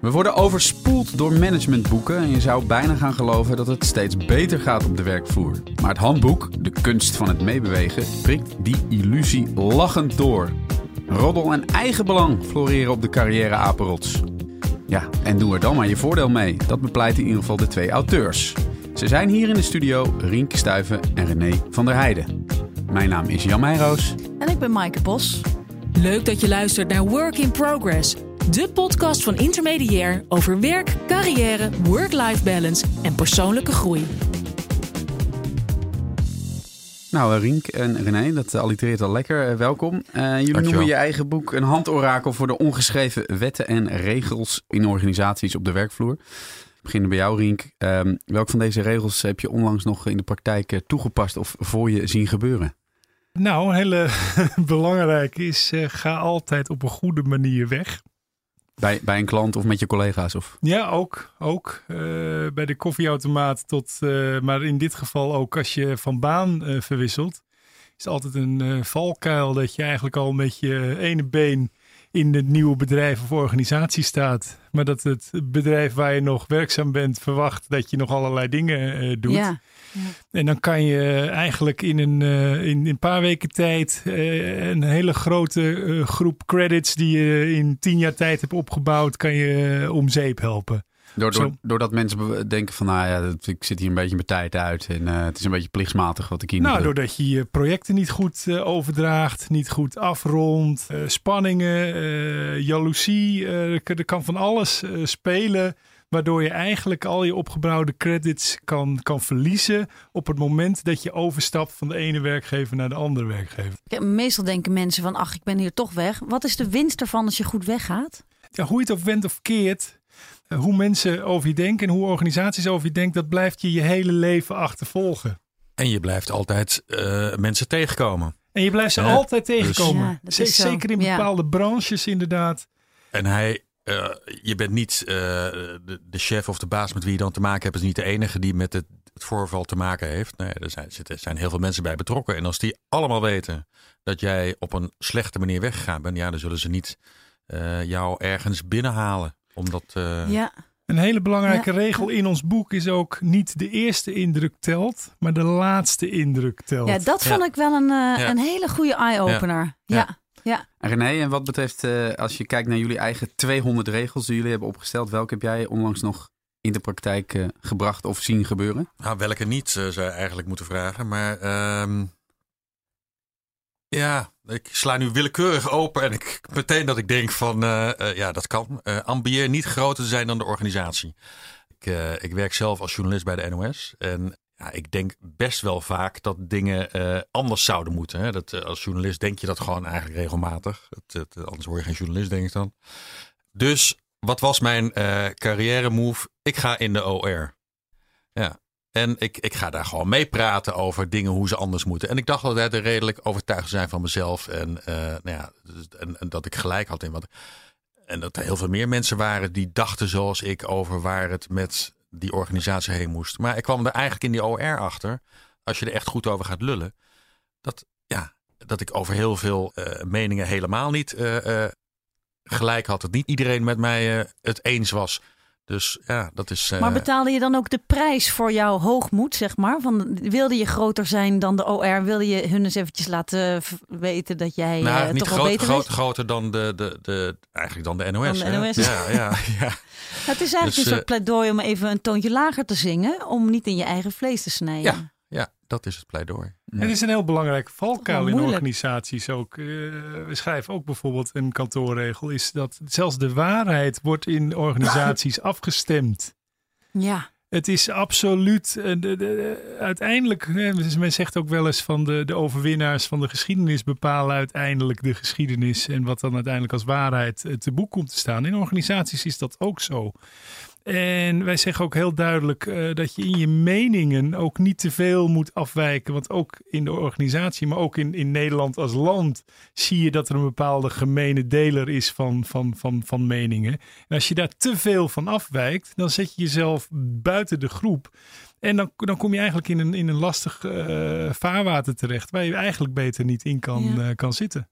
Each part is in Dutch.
We worden overspoeld door managementboeken en je zou bijna gaan geloven dat het steeds beter gaat op de werkvloer. Maar het handboek, de kunst van het meebewegen, prikt die illusie lachend door. Roddel en eigenbelang floreren op de carrière apenrots. Ja, en doe er dan maar je voordeel mee. Dat bepleiten in ieder geval de twee auteurs. Ze zijn hier in de studio Rienke Stuiven en René van der Heijden. Mijn naam is Jan Meijroos. En ik ben Maaike Bos. Leuk dat je luistert naar Work in Progress. De podcast van Intermediair over werk, carrière, work-life balance en persoonlijke groei. Nou, eh, Rienk en René, dat allitereert al lekker. Eh, welkom. Uh, jullie Dankjewel. noemen je eigen boek een handorakel voor de ongeschreven wetten en regels in organisaties op de werkvloer. We beginnen bij jou, Rienk. Um, welk van deze regels heb je onlangs nog in de praktijk toegepast of voor je zien gebeuren? Nou, een hele belangrijke is: uh, ga altijd op een goede manier weg. Bij, bij een klant of met je collega's? Of? Ja, ook. ook. Uh, bij de koffieautomaat tot, uh, maar in dit geval ook als je van baan uh, verwisselt. Is altijd een valkuil dat je eigenlijk al met je ene been in het nieuwe bedrijf of organisatie staat. Maar dat het bedrijf waar je nog werkzaam bent verwacht dat je nog allerlei dingen doet. Ja. Ja. En dan kan je eigenlijk in een, uh, in, in, een paar weken tijd uh, een hele grote uh, groep credits die je in tien jaar tijd hebt opgebouwd, kan je om zeep helpen. Door, door, doordat mensen denken van, nou ja, ik zit hier een beetje mijn tijd uit en het is een beetje plichtsmatig wat ik hier Nou, doe. doordat je je projecten niet goed overdraagt, niet goed afrondt, spanningen, jaloezie, er kan van alles spelen waardoor je eigenlijk al je opgebouwde credits kan, kan verliezen op het moment dat je overstapt van de ene werkgever naar de andere werkgever. Ja, meestal denken mensen van, ach, ik ben hier toch weg. Wat is de winst ervan als je goed weggaat? Ja, hoe je het ook went of keert, hoe mensen over je denken en hoe organisaties over je denken, dat blijft je je hele leven achtervolgen. En je blijft altijd uh, mensen tegenkomen. En je blijft ze ja, altijd tegenkomen. Dus, ja, Zeker in bepaalde branches inderdaad. En hij uh, je bent niet uh, de, de, chef of de baas met wie je dan te maken hebt, is niet de enige die met het, het voorval te maken heeft. Nee, er zijn, er zijn heel veel mensen bij betrokken. En als die allemaal weten dat jij op een slechte manier weggegaan bent, ja, dan zullen ze niet uh, jou ergens binnenhalen. Omdat. ja. Een hele belangrijke ja. regel in ons boek is ook niet de eerste indruk telt, maar de laatste indruk telt. Ja, dat vond ja. ik wel een, een hele goede eye-opener. ja. Ja. En René, en wat betreft, uh, als je kijkt naar jullie eigen 200 regels die jullie hebben opgesteld, welke heb jij onlangs nog in de praktijk uh, gebracht of zien gebeuren? Nou, welke niet, uh, zou je eigenlijk moeten vragen. Maar um, ja, ik sla nu willekeurig open en ik meteen dat ik denk van, ja, dat kan. ambieer niet groter te zijn dan de organisatie. Ik, ik werk zelf als journalist bij de NOS en ja, ik denk best wel vaak dat dingen uh, anders zouden moeten. Hè? Dat, uh, als journalist denk je dat gewoon eigenlijk regelmatig. Het, het, anders word je geen journalist, denk ik dan. Dus wat was mijn uh, carrière move? Ik ga in de OR. Ja. En ik, ik ga daar gewoon mee praten over dingen, hoe ze anders moeten. En ik dacht altijd redelijk overtuigd zijn van mezelf. En, nou ja, en, en dat ik gelijk had in wat. En dat er heel veel meer mensen waren die dachten zoals ik over waar het met die organisatie heen moest. Maar ik kwam er eigenlijk in die OR achter, als je er echt goed over gaat lullen, dat, ja, dat ik over heel veel uh, meningen helemaal niet uh, uh, gelijk had. Dat niet iedereen met mij het eens was. Dus ja, dat is. Maar betaalde je dan ook de prijs voor jouw hoogmoed, zeg maar? Van, wilde je groter zijn dan de OR? Wilde je hun eens eventjes laten weten dat jij nou, uh, niet toch groot, wel beter groot, groter dan de, de, de, eigenlijk dan de NOS. Dan de NOS. Ja, ja, ja. Het is eigenlijk Dus, een soort uh, pleidooi om even een toontje lager te zingen, om niet in je eigen vlees te snijden. Ja dat is het pleidooi. Het is een heel belangrijke valkuil in organisaties ook. Uh, we schrijven ook bijvoorbeeld een kantoorregel is dat zelfs de waarheid wordt in organisaties afgestemd. Ja. Het is absoluut. uh, de- de- uiteindelijk, dus men zegt ook wel eens van de, de overwinnaars van de geschiedenis bepalen uiteindelijk de geschiedenis. En wat dan uiteindelijk als waarheid eh, te boek komt te staan. In organisaties is dat ook zo. En wij zeggen ook heel duidelijk eh, dat je in je meningen ook niet te veel moet afwijken. Want ook in de organisatie, maar ook in, in Nederland als land, zie je dat er een bepaalde gemene deler is van, van, van, van meningen. En als je daar te veel van afwijkt, dan zet je jezelf buiten de groep. En dan, dan kom je eigenlijk in een, in een lastig eh, vaarwater terecht, waar je eigenlijk beter niet in kan, Ja. eh, kan zitten.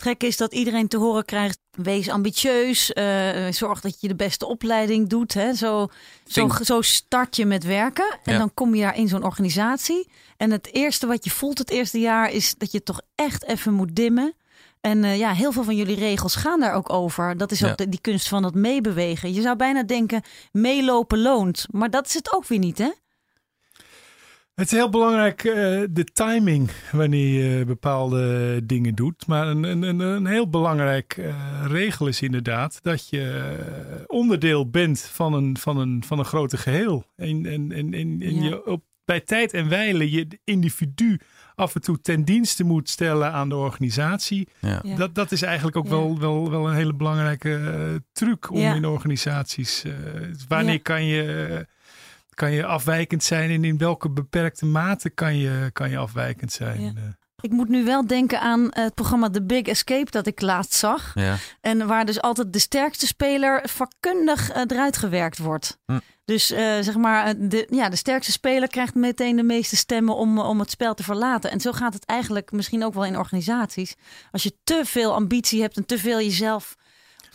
Trek is dat iedereen te horen krijgt: wees ambitieus, uh, zorg dat je de beste opleiding doet. Hè? Zo, zo, zo start je met werken en dan kom je daar in zo'n organisatie. En het eerste wat je voelt het eerste jaar is dat je toch echt even moet dimmen. En uh, ja, heel veel van jullie regels gaan daar ook over. Dat is ook de, die kunst van dat meebewegen. Je zou bijna denken, meelopen loont. Maar dat is het ook weer niet, hè? Het is heel belangrijk, uh, de timing, wanneer je bepaalde dingen doet. Maar een, een, een heel belangrijk uh, regel is inderdaad dat je onderdeel bent van een, van een, van een grote geheel. En, en, en, en, ja. je op, bij tijd en wijle je individu af en toe ten dienste moet stellen aan de organisatie. Ja. Dat, dat is eigenlijk ook wel, wel, wel een hele belangrijke uh, truc om in organisaties. Uh, wanneer kan je kan je afwijkend zijn en in welke beperkte mate kan je, kan je afwijkend zijn? Ja. Ik moet nu wel denken aan het programma The Big Escape dat ik laatst zag. Ja. En waar dus altijd de sterkste speler vakkundig uh, eruit gewerkt wordt. Hm. Dus uh, zeg maar, de, ja, de sterkste speler krijgt meteen de meeste stemmen om, om het spel te verlaten. En zo gaat het eigenlijk misschien ook wel in organisaties. Als je te veel ambitie hebt en te veel jezelf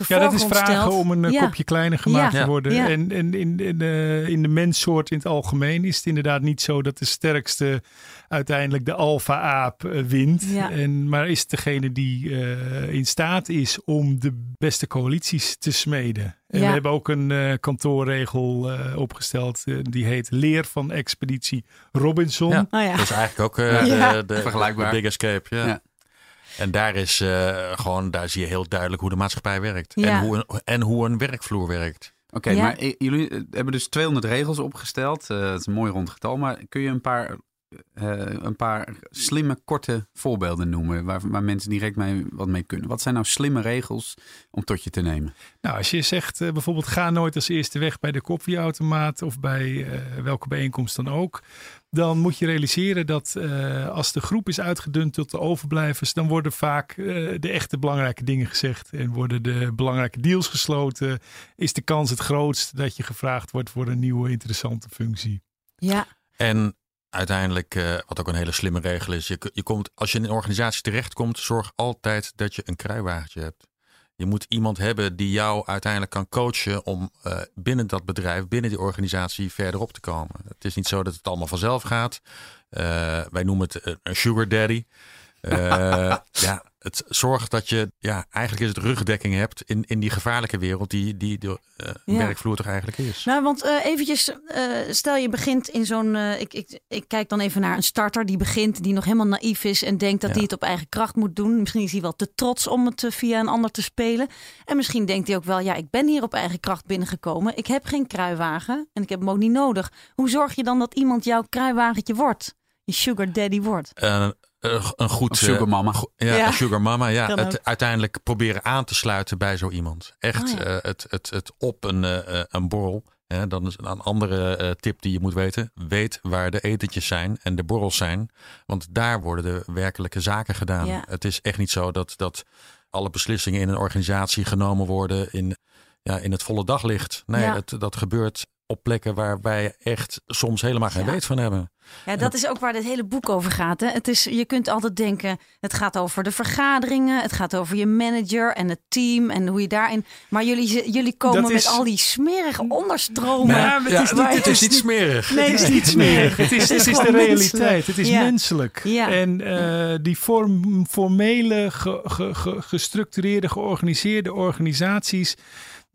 ja, dat is vragen om een eh, kopje kleiner gemaakt te worden. En, en in, in, de, in de menssoort in het algemeen is het inderdaad niet zo dat de sterkste uiteindelijk de alfa-aap uh, wint. En, maar is het degene die uh, in staat is om de beste coalities te smeden. En we hebben ook een uh, kantoorregel opgesteld. die heet Leer van Expeditie Robinson. Ja. Oh, dat is eigenlijk ook de, de, Vergelijkbaar. de Big Escape. ja. En daar is uh, gewoon, daar zie je heel duidelijk hoe de maatschappij werkt. En, hoe een, en hoe een werkvloer werkt. Oké, maar jullie hebben dus 200 regels opgesteld. Uh, dat is een mooi rond getal. Maar kun je een paar, een paar slimme, korte voorbeelden noemen waar, waar mensen direct mee, wat mee kunnen? Wat zijn nou slimme regels om tot je te nemen? Nou, als je zegt bijvoorbeeld ga nooit als eerste weg bij de koffieautomaat of bij welke bijeenkomst dan ook dan moet je realiseren dat uh, als de groep is uitgedund tot de overblijvers, dan worden vaak uh, de echte belangrijke dingen gezegd en worden de belangrijke deals gesloten. Is de kans het grootst dat je gevraagd wordt voor een nieuwe interessante functie. Ja. En uiteindelijk, uh, wat ook een hele slimme regel is, je, je komt, als je in een organisatie terechtkomt, zorg altijd dat je een kruiwagentje hebt. Je moet iemand hebben die jou uiteindelijk kan coachen om uh, binnen dat bedrijf, binnen die organisatie verderop te komen. Het is niet zo dat het allemaal vanzelf gaat. Uh, wij noemen het een sugar daddy. Uh, ja, het zorgt dat je, ja, eigenlijk is het rugdekking hebt in, in die gevaarlijke wereld die, die de uh, werkvloer toch eigenlijk is. Nou, want uh, eventjes, stel je begint in zo'n, ik, ik, ik kijk dan even naar een starter die begint, die nog helemaal naïef is en denkt dat hij het op eigen kracht moet doen. Misschien is hij wel te trots om het via een ander te spelen. En misschien denkt hij ook wel, ja, ik ben hier op eigen kracht binnengekomen. Ik heb geen kruiwagen en ik heb hem ook niet nodig. Hoe zorg je dan dat iemand jouw kruiwagentje wordt? Je sugar daddy wordt? Eh, een goed sugar mama. ja, ja, sugar mama. Ja, het uiteindelijk proberen aan te sluiten bij zo iemand. Echt oh, uh, het, het, het op een, uh, een borrel. Hè, dan is een andere tip die je moet weten. Weet waar de etentjes zijn en de borrels zijn. Want daar worden de werkelijke zaken gedaan. Ja. Het is echt niet zo dat, dat alle beslissingen in een organisatie genomen worden in, ja, in het volle daglicht. Nee, het, dat gebeurt op plekken waar wij echt soms helemaal geen weet van hebben. Ja, dat is ook waar dit hele boek over gaat. Hè? Het is, je kunt altijd denken, het gaat over de vergaderingen, het gaat over je manager en het team en hoe je daarin. Maar jullie, jullie komen met al die smerige onderstromen. Ja, het, is niet, het is niet smerig. Nee, het is niet smerig. Het is, het is, de realiteit. Het is menselijk. En uh, die form, formele, ge, ge, ge, gestructureerde, georganiseerde organisaties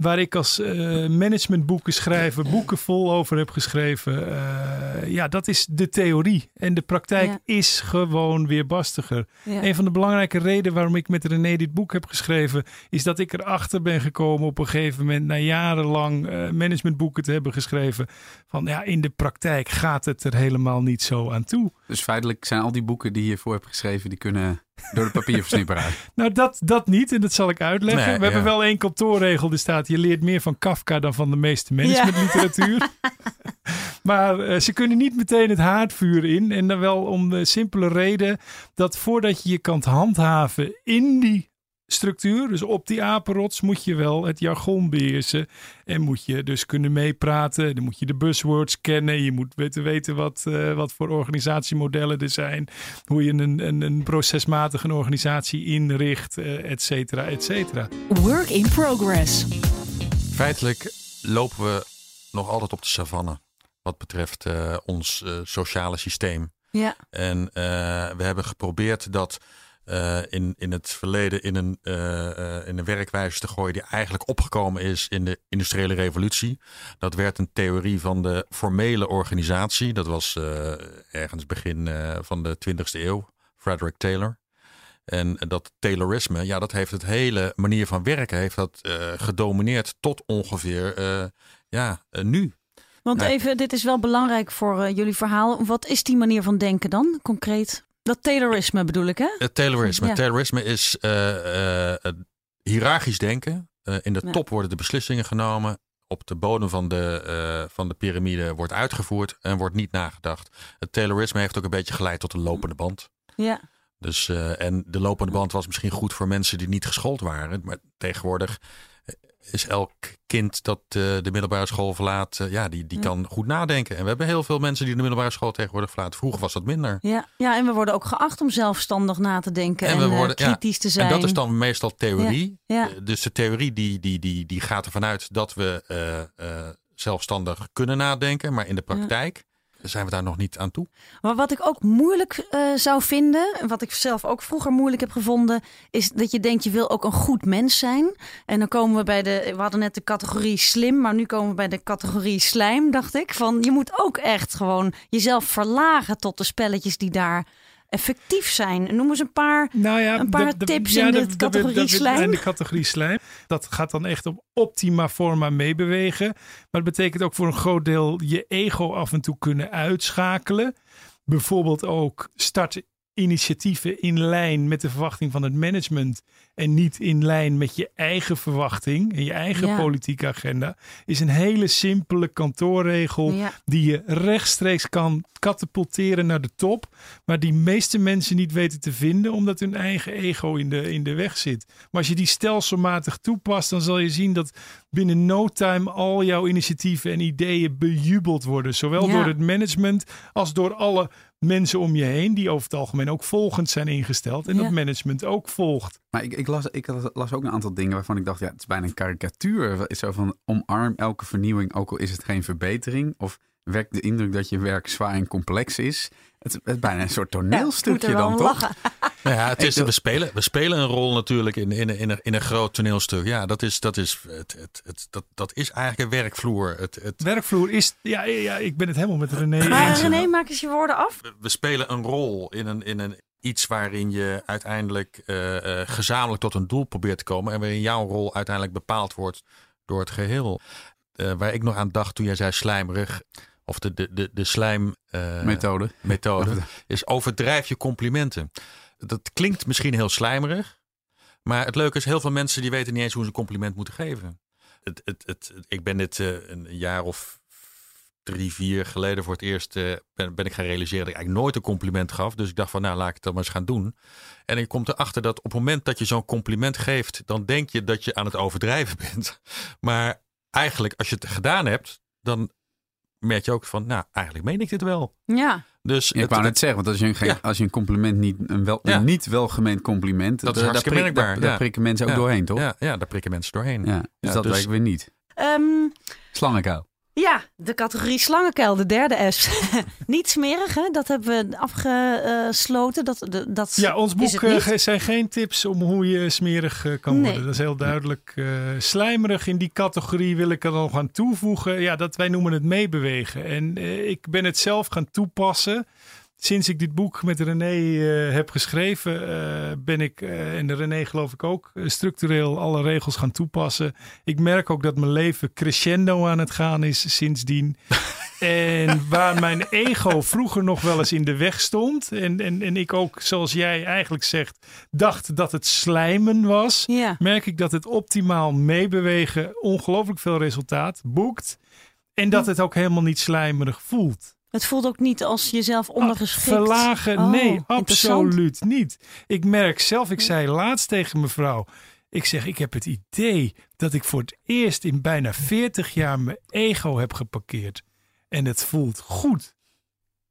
waar ik als uh, managementboeken schrijver boeken vol over heb geschreven. Uh, ja, dat is de theorie. En de praktijk is gewoon weer bastiger. Ja. Een van de belangrijke redenen waarom ik met René dit boek heb geschreven, is dat ik erachter ben gekomen op een gegeven moment, na jarenlang uh, managementboeken te hebben geschreven, van ja, in de praktijk gaat het er helemaal niet zo aan toe. Dus feitelijk zijn al die boeken die je hiervoor hebt geschreven, die kunnen door de papierversnipperaar. nou, dat, dat niet. En dat zal ik uitleggen. we hebben wel één kantoorregel. Die staat, je leert meer van Kafka dan van de meeste managementliteratuur. maar uh, ze kunnen niet meteen het haardvuur in. En dan wel om de simpele reden dat voordat je je kan handhaven in die structuur. Dus op die apenrots moet je wel het jargon beheersen. En moet je dus kunnen meepraten. Dan moet je de buzzwords kennen. Je moet weten, weten wat, uh, wat voor organisatiemodellen er zijn. Hoe je een, een, een procesmatige organisatie inricht, uh, et cetera, et cetera. Work in progress. Feitelijk lopen we nog altijd op de savanne. Wat betreft uh, ons sociale systeem. Ja. En we hebben geprobeerd dat uh, in, in het verleden in een, uh, in een werkwijze te gooien die eigenlijk opgekomen is in de industriële revolutie. Dat werd een theorie van de formele organisatie. Dat was ergens begin van de 20e eeuw, Frederick Taylor. En dat Taylorisme, ja, dat heeft het hele manier van werken heeft dat gedomineerd tot ongeveer ja, nu. Want even, dit is wel belangrijk voor jullie verhaal. Wat is die manier van denken dan, concreet? Dat Taylorisme bedoel ik, hè? Het Taylorisme. Ja. Taylorisme is uh, uh, hiërarchisch denken. Uh, in de ja. top worden de beslissingen genomen. Op de bodem van de, van de piramide wordt uitgevoerd en wordt niet nagedacht. Het Taylorisme heeft ook een beetje geleid tot een lopende band. Ja. Dus, en de lopende band was misschien goed voor mensen die niet geschoold waren. Maar tegenwoordig is elk kind dat uh, de middelbare school verlaat, uh, ja, die, die ja. kan goed nadenken. En we hebben heel veel mensen die de middelbare school tegenwoordig verlaten. Vroeger was dat minder. Ja, ja en we worden ook geacht om zelfstandig na te denken en, en we worden, uh, kritisch ja, te zijn. En dat is dan meestal theorie. Ja. Dus de theorie die, die, die, die gaat ervan uit dat we zelfstandig kunnen nadenken. Maar in de praktijk zijn we daar nog niet aan toe. Maar wat ik ook moeilijk uh, zou vinden, en wat ik zelf ook vroeger moeilijk heb gevonden, is dat je denkt je wil ook een goed mens zijn. En dan komen we bij de, we hadden net de categorie slim, maar nu komen we bij de categorie slijm, dacht ik. Van je moet ook echt gewoon jezelf verlagen tot de spelletjes die daar effectief zijn? Noem eens een paar, nou ja, een paar de, de, tips ja, in de, de, categorie slijm. In de categorie slijm. Dat gaat dan echt op optima forma meebewegen. Maar het betekent ook voor een groot deel je ego af en toe kunnen uitschakelen. Bijvoorbeeld ook start initiatieven in lijn met de verwachting van het management en niet in lijn met je eigen verwachting en je eigen Ja. politieke agenda, is een hele simpele kantoorregel Ja. die je rechtstreeks kan katapulteren naar de top, maar die meeste mensen niet weten te vinden omdat hun eigen ego in de, in de weg zit. Maar als je die stelselmatig toepast, dan zal je zien dat binnen no time al jouw initiatieven en ideeën bejubeld worden, zowel Ja. door het management als door alle mensen om je heen die over het algemeen ook volgend zijn ingesteld en Ja. dat management ook volgt. Maar ik, ik, las, ik las ook een aantal dingen waarvan ik dacht, ja, het is bijna een karikatuur. Het is zo van omarm elke vernieuwing, ook al is het geen verbetering. Of wekt de indruk dat je werk zwaar en complex is. Het, het is bijna een soort Ja, toneelstukje wel dan toch? lachen. Nou ja, het is, we, spelen, we spelen een rol natuurlijk in, in, in, een, in een groot toneelstuk. Ja, dat is, dat is, het, het, het, dat, dat is eigenlijk een werkvloer. Het, het, Werkvloer is, ja, ja, ik ben het helemaal met René Maar eens. René, maak eens je woorden af. we- we spelen een rol in, een, in een, iets waarin je uiteindelijk eh, eh, gezamenlijk tot een doel probeert te komen. En waarin jouw rol uiteindelijk bepaald wordt door het geheel. Eh, waar ik nog aan dacht toen jij zei slijmerig. Of de, de, de, de slijm... eh, Methode. methode is overdrijf je complimenten. Dat klinkt misschien heel slijmerig, maar het leuke is heel veel mensen die weten niet eens hoe ze een compliment moeten geven. Het, het, het, ik ben dit eh, een jaar of drie, vier geleden voor het eerst eh, ben, ik gaan realiseren dat ik eigenlijk nooit een compliment gaf. Dus ik dacht van nou laat ik het dan maar eens gaan doen. En ik kom erachter dat op het moment dat je zo'n compliment geeft, dan denk je dat je aan het overdrijven bent. Maar eigenlijk als je het gedaan hebt, dan merk je ook van nou eigenlijk meen ik dit wel. Ja, Dus Ik het- wou net zeggen, want als je een, geen- Ja. als je een compliment niet, een, wel, Ja. een niet welgemeend compliment, Dat is daar- hartstikke daar, prik- merkbaar, daar, daar ja. prikken mensen ook Ja. doorheen, toch? Ja. Ja, daar prikken mensen doorheen. Dus Ja, dat dus- werkt weer niet. Ehm, Slangenkuil. Ja, de categorie slangenkuil, de derde S. Niet smerig, hè? Dat hebben we afgesloten. Dat, de- dat Ja, ons boek eh, zijn geen tips om hoe je smerig eh, kan Nee. worden. Dat is heel duidelijk. eh, slijmerig in die categorie wil ik er nog aan toevoegen. Ja, dat wij noemen het meebewegen. En ik ben het zelf gaan toepassen. Sinds ik dit boek met René eh, heb geschreven, eh, ben ik, eh, en René geloof ik ook, structureel alle regels gaan toepassen. Ik merk ook dat mijn leven crescendo aan het gaan is sindsdien. En waar mijn ego vroeger nog wel eens in de weg stond. En, en, en ik ook, zoals jij eigenlijk zegt, dacht dat het slijmen was. Ja. Merk ik dat het optimaal meebewegen ongelooflijk veel resultaat boekt. En dat het ook helemaal niet slijmerig voelt. Het voelt ook niet als jezelf Ah, ondergeschikt. Verlagen? Oh, nee, absoluut niet. Ik merk zelf, ik zei laatst tegen mevrouw. Ik zeg, ik heb het idee dat ik voor het eerst in bijna 40 jaar mijn ego heb geparkeerd. En het voelt goed.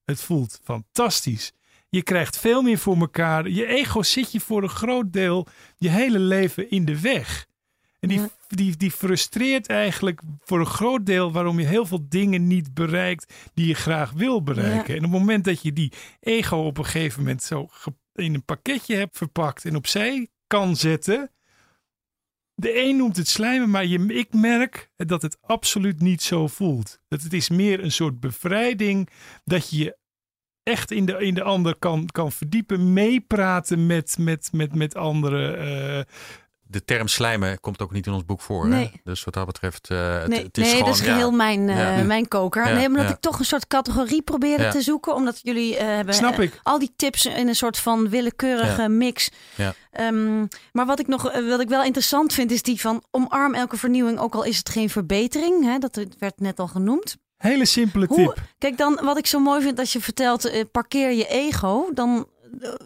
Het voelt fantastisch. Je krijgt veel meer voor elkaar. Je ego zit je voor een groot deel je hele leven in de weg. En die, Ja. die, die frustreert eigenlijk voor een groot deel waarom je heel veel dingen niet bereikt die je graag wil bereiken. Ja. En op het moment dat je die ego op een gegeven moment zo in een pakketje hebt verpakt en opzij kan zetten. De een noemt het slijmen, maar je, ik merk dat het absoluut niet zo voelt. Dat het is meer een soort bevrijding dat je je echt in de, in de ander kan, kan verdiepen, meepraten met, met, met, met anderen. De term slijmen komt ook niet in ons boek voor. Nee. Hè? Dus wat dat betreft, eh, het, Nee, het is nee gewoon... dat is ja, geheel mijn, eh, Ja. mijn koker. Ja, Nee, omdat ja. ik toch een soort categorie probeerde Ja. te zoeken. Omdat jullie eh, hebben Snap ik. al die tips in een soort van willekeurige Ja. mix. Ja. Ehm, maar wat ik nog wat ik wel interessant vind, is die van omarm elke vernieuwing, ook al is het geen verbetering. Hè? Dat werd net al genoemd. hele simpele Hoe, tip. kijk dan, wat ik zo mooi vind als je vertelt, parkeer je ego. Dan,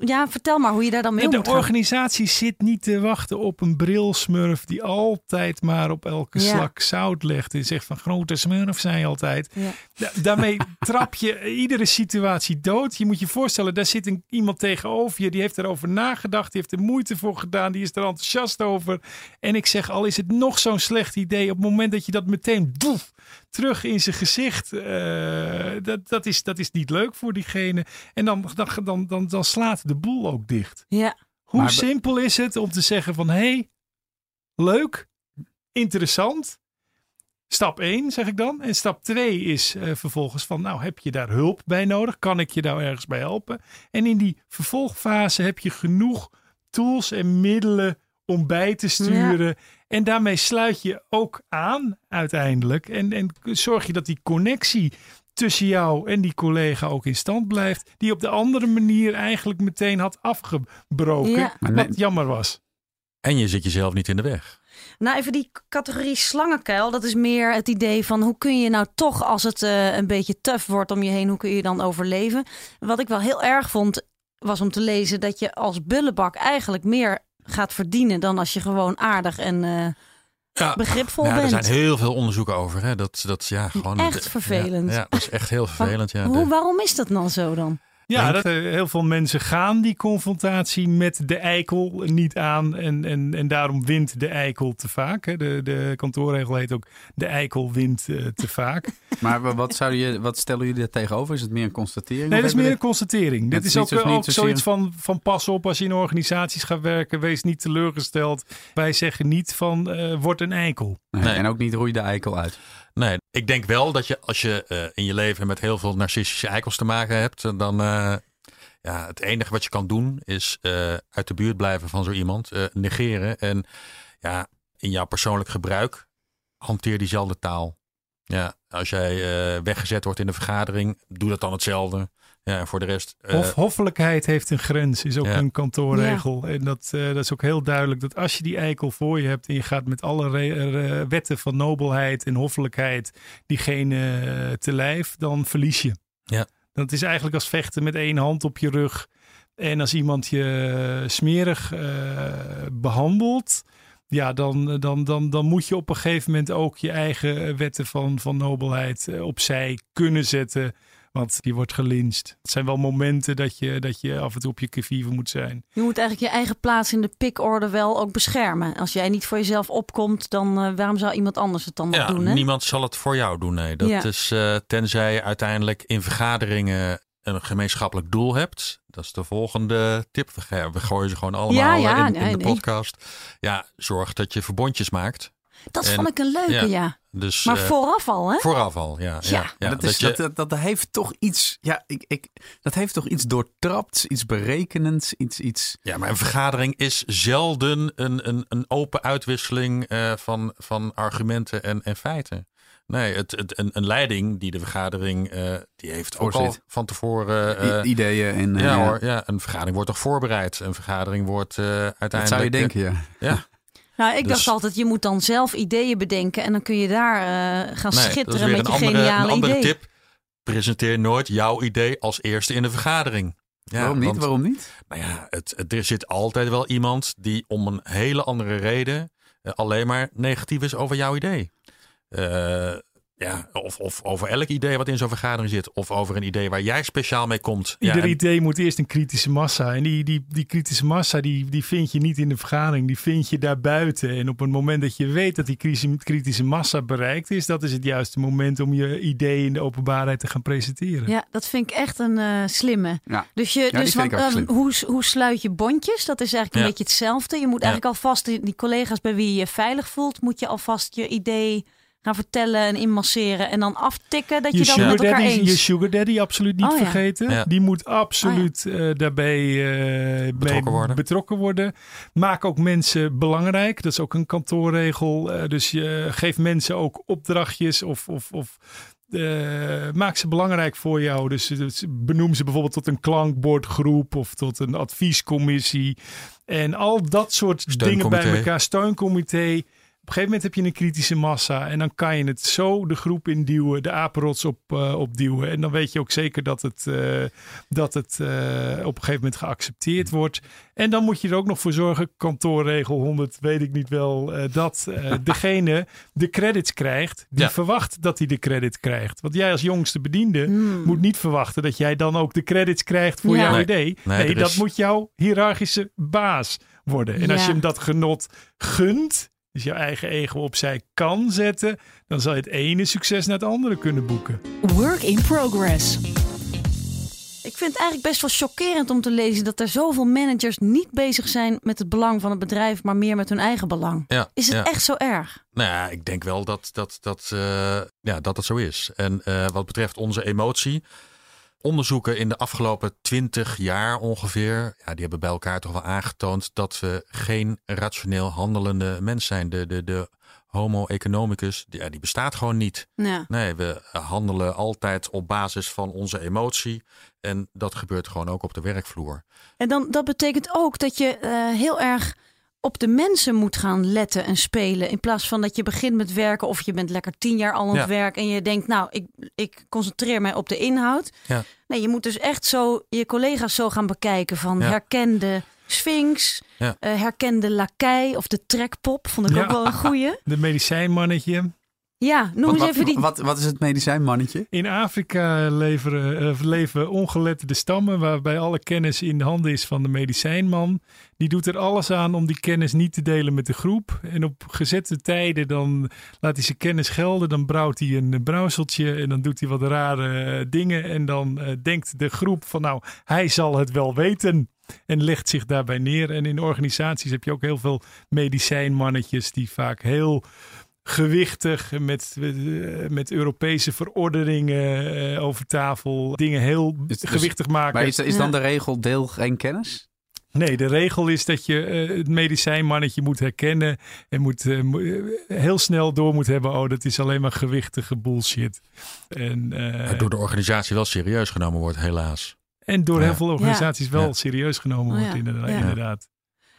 ja, vertel maar hoe je daar dan mee de moet gaan. organisatie zit niet te wachten op een brilsmurf die altijd maar op elke Ja. slak zout legt. En zegt van grote smurf zei je altijd. Ja. Da- daarmee trap je iedere situatie dood. Je moet je voorstellen, daar zit een, iemand tegenover je. Die heeft erover nagedacht. Die heeft er moeite voor gedaan. Die is er enthousiast over. En ik zeg, al is het nog zo'n slecht idee. Op het moment dat je dat meteen doef, terug in zijn gezicht. eh, dat, dat, is, dat is niet leuk voor diegene. En dan, dan, dan, dan, dan slaat de boel ook dicht. Ja, Hoe Maar- simpel is het om te zeggen van... hé, hey, leuk, interessant. Stap 1 zeg ik dan. En stap 2 is eh, vervolgens van... nou, heb je daar hulp bij nodig? Kan ik je daar ergens bij helpen? En in die vervolgfase heb je genoeg tools en middelen om bij te sturen. En daarmee sluit je ook aan uiteindelijk. En, en zorg je dat die connectie tussen jou en die collega ook in stand blijft. Die op de andere manier eigenlijk meteen had afgebroken. Ja. Nee- Wat jammer was. En je zit jezelf niet in de weg. Nou, even die categorie slangenkuil. Dat is meer het idee van hoe kun je nou toch, als het eh, een beetje tough wordt om je heen, hoe kun je dan overleven? Wat ik wel heel erg vond, was om te lezen dat je als bullebak eigenlijk meer gaat verdienen dan als je gewoon aardig en eh, Ja. begripvol Ja, er bent. zijn heel veel onderzoeken over. Hè? Dat, dat, ja, gewoon, Echt vervelend. Ja, ja, dat is echt heel vervelend. Ja. Hoe, waarom is dat dan zo dan? Ja, dat, heel veel mensen gaan die confrontatie met de eikel niet aan. En, en, en daarom wint de eikel te vaak. Hè. De, de kantoorregel heet ook de eikel wint eh, te vaak. Maar wa- wat, zou je, wat stellen jullie daar tegenover? Is het meer een constatering? Nee, dat is meer een constatering. Dit is ook, zoiets van, van pas op als je in organisaties gaat werken. Wees niet teleurgesteld. Wij zeggen niet van eh word een eikel. Nee, Nee. En ook niet roei de eikel uit. Nee, ik denk wel dat je als je eh, in je leven met heel veel narcistische eikels te maken hebt, eh, dan eh, ja, het enige wat je kan doen is uit de buurt blijven van zo iemand, negeren en ja, in jouw persoonlijk gebruik hanteer diezelfde taal. Ja, als jij weggezet wordt in een vergadering, doe dat dan hetzelfde. Ja, en voor de rest. eh, Hof, hoffelijkheid heeft een grens, is ook Ja. een kantoorregel. En dat, eh, dat is ook heel duidelijk dat als je die eikel voor je hebt en je gaat met alle eh, wetten van nobelheid en hoffelijkheid diegene eh, te lijf, dan verlies je. Ja. Dat is eigenlijk als vechten met één hand op je rug. En als iemand je smerig eh, behandelt, ja, dan, dan, dan, dan moet je op een gegeven moment ook je eigen wetten van, van nobelheid opzij kunnen zetten. Want die wordt gelincht. Het zijn wel momenten dat je, dat je af en toe op je kivive moet zijn. Je moet eigenlijk je eigen plaats in de pikorde wel ook beschermen. Als jij niet voor jezelf opkomt, dan eh, waarom zou iemand anders het dan ja, doen? Hè? niemand zal het voor jou doen. Nee, dat Ja. is eh, tenzij je uiteindelijk in vergaderingen een gemeenschappelijk doel hebt. Dat is de volgende tip. We, gooien ze gewoon allemaal Ja, ja, in, nee, in de nee. podcast. Ja, zorg dat je verbondjes maakt. Dat En- vond ik een leuke, ja. ja. Dus, Maar eh, vooraf al, hè? Vooraf al, ja. ja, Ja. ja, dat, is, je- dat, dat, dat heeft toch iets. Ja, ik, ik, dat heeft toch iets doortrapt, iets berekenends, iets. iets ja, maar een vergadering is zelden een, een, een open uitwisseling eh, van, van argumenten en, en feiten. Nee, het, het, een, een leiding die de vergadering, eh, die heeft ook al van tevoren... eh, i- ideeën en. ja hoor, ja, een vergadering wordt toch voorbereid. Een vergadering wordt eh, uiteindelijk... Dat zou je denken, ja. ja, Nou, ik Dus- dacht altijd, je moet dan zelf ideeën bedenken en dan kun je daar eh, gaan nee, schitteren met een je andere, geniale een andere idee. tip. presenteer nooit jouw idee als eerste in de vergadering. Ja, Waarom niet? Waarom niet? Nou ja, het, er zit altijd wel iemand die om een hele andere reden eh, alleen maar negatief is over jouw idee. Uh, ja, of, of over elk idee wat in zo'n vergadering zit. Of over een idee waar jij speciaal mee komt. Ieder idee moet eerst een kritische massa. En die, die, die kritische massa die, die vind je niet in de vergadering. Die vind je daarbuiten. En op het moment dat je weet dat die kritische massa bereikt is. Dat is het juiste moment om je idee in de openbaarheid te gaan presenteren. Ja, dat vind ik echt een uh, slimme. Ja. Dus, je, dus want, um, hoe, hoe sluit je bondjes? Dat is eigenlijk een beetje hetzelfde. Je moet eigenlijk alvast die, die collega's bij wie je je veilig voelt. Moet je alvast je idee gaan vertellen en inmasseren en dan aftikken dat je, je dan met elkaar daddy, eens. Je sugar daddy absoluut niet oh, vergeten. Die moet absoluut oh, daarbij uh, betrokken, worden. betrokken worden. Maak ook mensen belangrijk. Dat is ook een kantoorregel. Uh, dus je geeft mensen ook opdrachtjes of, of, of uh, maak ze belangrijk voor jou. Dus, dus, benoem ze bijvoorbeeld tot een klankbordgroep of tot een adviescommissie. En al dat soort dingen bij elkaar. Steuncomité op een gegeven moment heb je een kritische massa en dan kan je het zo de groep induwen, de apenrots op, uh, opduwen. En dan weet je ook zeker dat het, uh, dat het uh, op een gegeven moment geaccepteerd wordt. En dan moet je er ook nog voor zorgen, kantoorregel 100, weet ik niet wel, dat degene de credits krijgt die verwacht dat hij de credit krijgt. Want jij als jongste bediende hmm. moet niet verwachten dat jij dan ook de credits krijgt voor jouw idee. Nee, nee dat is... moet jouw hiërarchische baas worden. En als je hem dat genot gunt, dus je eigen ego opzij kan zetten, dan zal je het ene succes naar het andere kunnen boeken. Work in progress. Ik vind het eigenlijk best wel chockerend om te lezen dat er zoveel managers niet bezig zijn met het belang van het bedrijf, maar meer met hun eigen belang. Ja, is het echt zo erg? Nou ja, ik denk wel dat dat, dat, uh, ja, dat, dat zo is. En uh, wat betreft onze emotie onderzoeken in de afgelopen twintig jaar ongeveer, ja, die hebben bij elkaar toch wel aangetoond dat we geen rationeel handelende mens zijn. De, de, de homo economicus, die, ja, die bestaat gewoon niet. Ja. Nee, we handelen altijd op basis van onze emotie. En dat gebeurt gewoon ook op de werkvloer. En dan, dat betekent ook dat je uh, heel erg op de mensen moet gaan letten en spelen. In plaats van dat je begint met werken of je bent lekker tien jaar al aan het werk en je denkt, nou, ik, ik concentreer mij op de inhoud. Ja. Nee, je moet dus echt zo je collega's zo gaan bekijken van herkende Sphinx, uh, herkende lakij of de trekpop, vond ik ook wel een goeie. De medicijnmannetje. Ja, noem eens even die... Wat, wat is het medicijnmannetje? In Afrika leveren, uh, leven ongeletterde stammen waarbij alle kennis in de handen is van de medicijnman. Die doet er alles aan om die kennis niet te delen met de groep. En op gezette tijden dan laat hij zijn kennis gelden. Dan brouwt hij een brouwseltje en dan doet hij wat rare eh, dingen. En dan uh, denkt de groep van nou, hij zal het wel weten. En legt zich daarbij neer. En in organisaties heb je ook heel veel medicijnmannetjes die vaak heel gewichtig met, met Europese verordeningen uh, over tafel. Dingen heel dus, gewichtig maken. Maar is, is dan de regel deel geen kennis? Nee, de regel is dat je uh, het medicijnmannetje moet herkennen en moet uh, heel snel door moet hebben. Oh, dat is alleen maar gewichtige bullshit. En, door de organisatie wel serieus genomen wordt, helaas. En door heel veel organisaties wel serieus genomen oh wordt, inderdaad. inderdaad.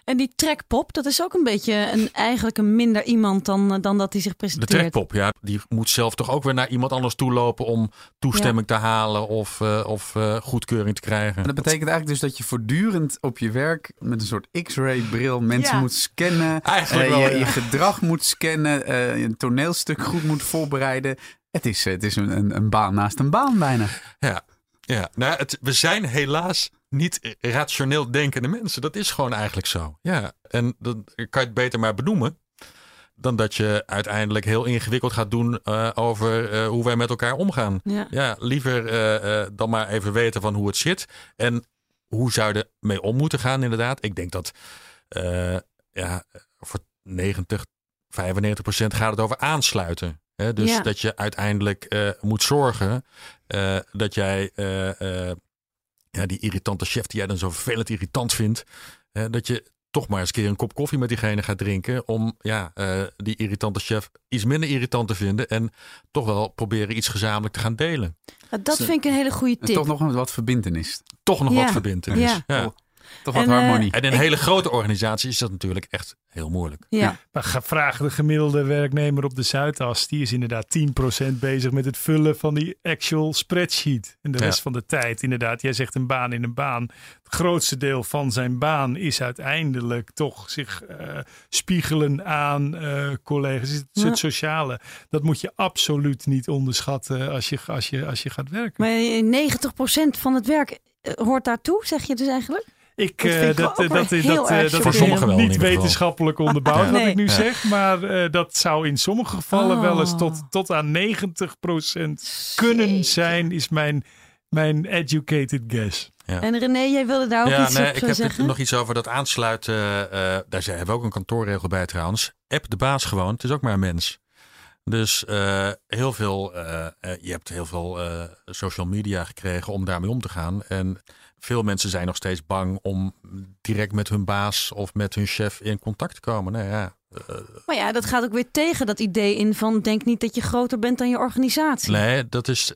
En die trekpop, dat is ook een beetje een, eigenlijk een minder iemand dan, eh, dan dat hij zich presenteert. De trekpop, ja, die moet zelf toch ook weer naar iemand anders toe lopen om toestemming te halen of, uh, of uh, goedkeuring te krijgen. En dat betekent eigenlijk dus dat je voortdurend op je werk met een soort x-ray bril mensen moet scannen. Eigenlijk wel, je, je, gedrag moet scannen, een toneelstuk goed moet voorbereiden. Het is, het is een, een, een baan naast een baan bijna. Ja, ja, nou, het, we zijn helaas niet rationeel denkende mensen. Dat is gewoon eigenlijk zo. Ja, en dan kan je het beter maar benoemen. Dan dat je uiteindelijk heel ingewikkeld gaat doen uh, over uh, hoe wij met elkaar omgaan. Ja, ja liever uh, dan maar even weten van hoe het zit. En hoe zou je ermee om moeten gaan, inderdaad. Ik denk dat ja, voor 90, 95 procent gaat het over aansluiten. Hè? Dus ja. dat je uiteindelijk moet zorgen dat jij ja, die irritante chef die jij dan zo vervelend irritant vindt. Hè, dat je toch maar eens een keer een kop koffie met diegene gaat drinken. Om ja, uh, die irritante chef iets minder irritant te vinden. En toch wel proberen iets gezamenlijk te gaan delen. dat vind ik een hele goede tip. Toch nog wat verbindenis. Toch nog wat verbindenis. Ja. ja. Toch wat harmonie. En in een hele grote organisatie is dat natuurlijk echt heel moeilijk. Ja. Maar vraag de gemiddelde werknemer op de Zuidas. Die is inderdaad 10% bezig met het vullen van die actual spreadsheet. En de rest Ja. van de tijd, inderdaad. Jij zegt een baan in een baan. Het grootste deel van zijn baan is uiteindelijk toch zich eh, spiegelen aan eh, collega's. Het, is Ja. het sociale. Dat moet je absoluut niet onderschatten als je, als je, als je gaat werken. Maar 90% van het werk eh, hoort daartoe, zeg je dus eigenlijk? Ik, Dat eh, dat, wel eh, dat, dat, eh, erg dat Voor is sommigen wel niet wetenschappelijk onderbouwd wat ik nu Ja. zeg. Maar eh, dat zou in sommige gevallen wel eens Oh. tot, tot aan 90% kunnen zijn, is mijn, mijn educated guess. En René, jij wilde daar ook ja, iets nee, op ik heb zeggen? nog iets over dat aansluiten. eh, daar zijn- hebben we ook een kantoorregel bij trouwens. App de baas gewoon. Het is ook maar een mens. Dus eh, heel veel, eh, eh, je hebt heel veel social media gekregen om daarmee om te gaan. En veel mensen zijn nog steeds bang om direct met hun baas of met hun chef in contact te komen. Nou ja, Maar ja, dat gaat ook weer tegen dat idee in van denk niet dat je groter bent dan je organisatie. nee, dat is.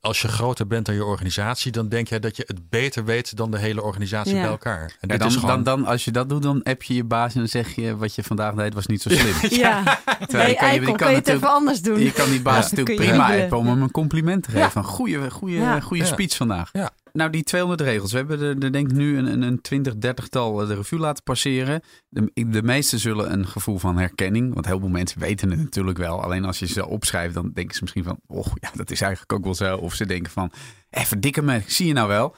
Als je groter bent dan je organisatie, dan denk jij dat je het beter weet dan de hele organisatie Ja. bij elkaar. En Ja, dit dan, is gewoon. dan, dan, als je dat doet, dan app je je baas en dan zeg je wat je vandaag deed was niet zo slim. Ja, Terwijl nee, eikel, kan je het even anders doen. Je kan die baas Ja. natuurlijk je prima appen om hem een compliment te geven. Ja. Van goede, goede, Ja. goede Ja. speech vandaag. Ja. Nou, die 200 regels. We hebben er, er denk ik nu een, een, een 20, 30 tal de revue laten passeren. De, de meeste zullen een gevoel van herkenning. Want heel veel mensen weten het natuurlijk wel. Alleen als je ze opschrijft, dan denken ze misschien van... Oh, ja, dat is eigenlijk ook wel zo. Of ze denken van, eh, verdikke me, zie je nou wel.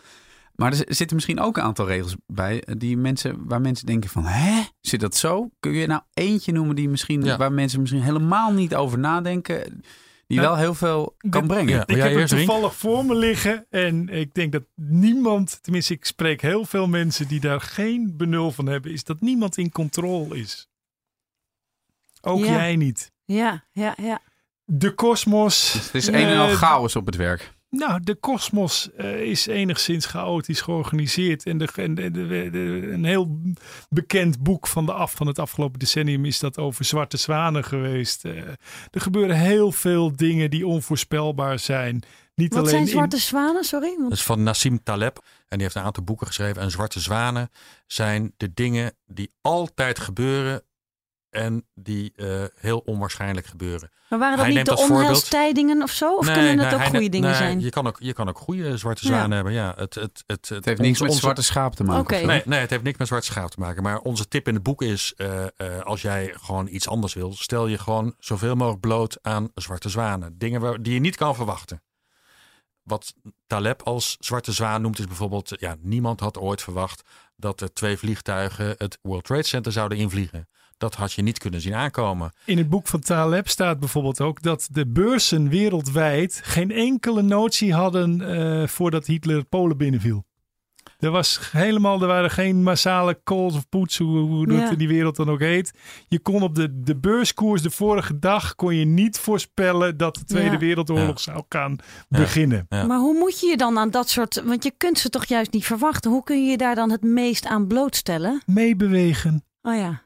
Maar er zitten misschien ook een aantal regels bij eh, die mensen, waar mensen denken van, hè, zit dat zo? Kun je nou eentje noemen die misschien, Ja. waar mensen misschien helemaal niet over nadenken, die Ja. wel heel veel kan De- brengen? Ja. Ik heb het toevallig voor me liggen. En ik denk dat niemand, tenminste ik spreek heel veel mensen die daar geen benul van hebben, is dat niemand in controle is. Ook Ja. jij niet. Ja, ja, ja. De kosmos. Dus het is eh, een en al chaos op het werk. Nou, de kosmos eh, is enigszins chaotisch georganiseerd. En, de, en de, de- de- een heel bekend boek van, de af, van het afgelopen decennium is dat over zwarte zwanen geweest. Eh, er gebeuren heel veel dingen die onvoorspelbaar zijn. Niet Wat alleen zijn in- zwarte zwanen, sorry? Want- Dat is van Nassim Taleb. En die heeft een aantal boeken geschreven. En zwarte zwanen zijn de dingen die altijd gebeuren. En die eh, heel onwaarschijnlijk gebeuren. Maar waren dat Hij niet de onheilstijdingen of zo? Of Nee, kunnen nee, het ook goede dingen nee, zijn? Je kan ook, je kan ook goede zwarte Ja. zwanen hebben. Ja, het, het, het, Het heeft niks met onze- zwarte schaap te maken. Nee, nee, het heeft niks met zwarte schaap te maken. Maar onze tip in het boek is: eh, eh, als jij gewoon iets anders wil, stel je gewoon zoveel mogelijk bloot aan zwarte zwanen. Dingen waar, die je niet kan verwachten. Wat Taleb als zwarte zwaan noemt, is bijvoorbeeld: ja, niemand had ooit verwacht dat er twee vliegtuigen het World Trade Center zouden invliegen. Dat had je niet kunnen zien aankomen. In het boek van Taleb staat bijvoorbeeld ook dat de beurzen wereldwijd geen enkele notie hadden eh, voordat Hitler Polen binnenviel. Er was helemaal, er waren geen massale calls of puts, hoe, hoe dat Ja. in die wereld dan ook heet. Je kon op de, de beurskoers de vorige dag kon je niet voorspellen dat de Tweede Ja. Wereldoorlog Ja. zou gaan Ja. beginnen. Ja. Maar hoe moet je je dan aan dat soort... Want je kunt ze toch juist niet verwachten. Hoe kun je je daar dan het meest aan blootstellen? Meebewegen. Oh ja.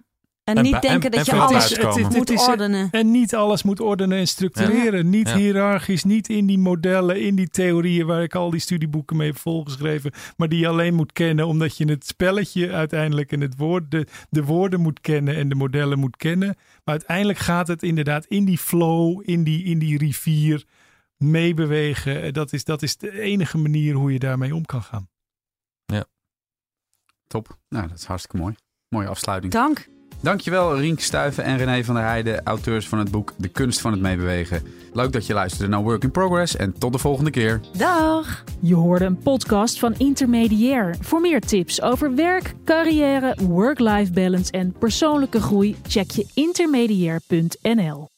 En, En niet denken en- dat en je alles. Het- moet het is- ordenen. En niet alles moet ordenen en structureren. Niet Ja. hiërarchisch, niet in die modellen, in die theorieën waar ik al die studieboeken mee heb volgeschreven. Maar die je alleen moet kennen omdat je het spelletje uiteindelijk en het woord, de, de woorden moet kennen en de modellen moet kennen. Maar uiteindelijk gaat het inderdaad in die flow, in die, in die rivier meebewegen. Dat is, dat is de enige manier hoe je daarmee om kan gaan. Top. Nou, dat is hartstikke mooi. Mooie afsluiting. Dank. Dankjewel Rienk Stuiven en René van der Heijden, auteurs van het boek De Kunst van het Meebewegen. Leuk dat je luisterde naar Work in Progress en tot de volgende keer. Dag. Je hoorde een podcast van Intermediair. Voor meer tips over werk, carrière, work-life balance en persoonlijke groei check je intermediair.nl.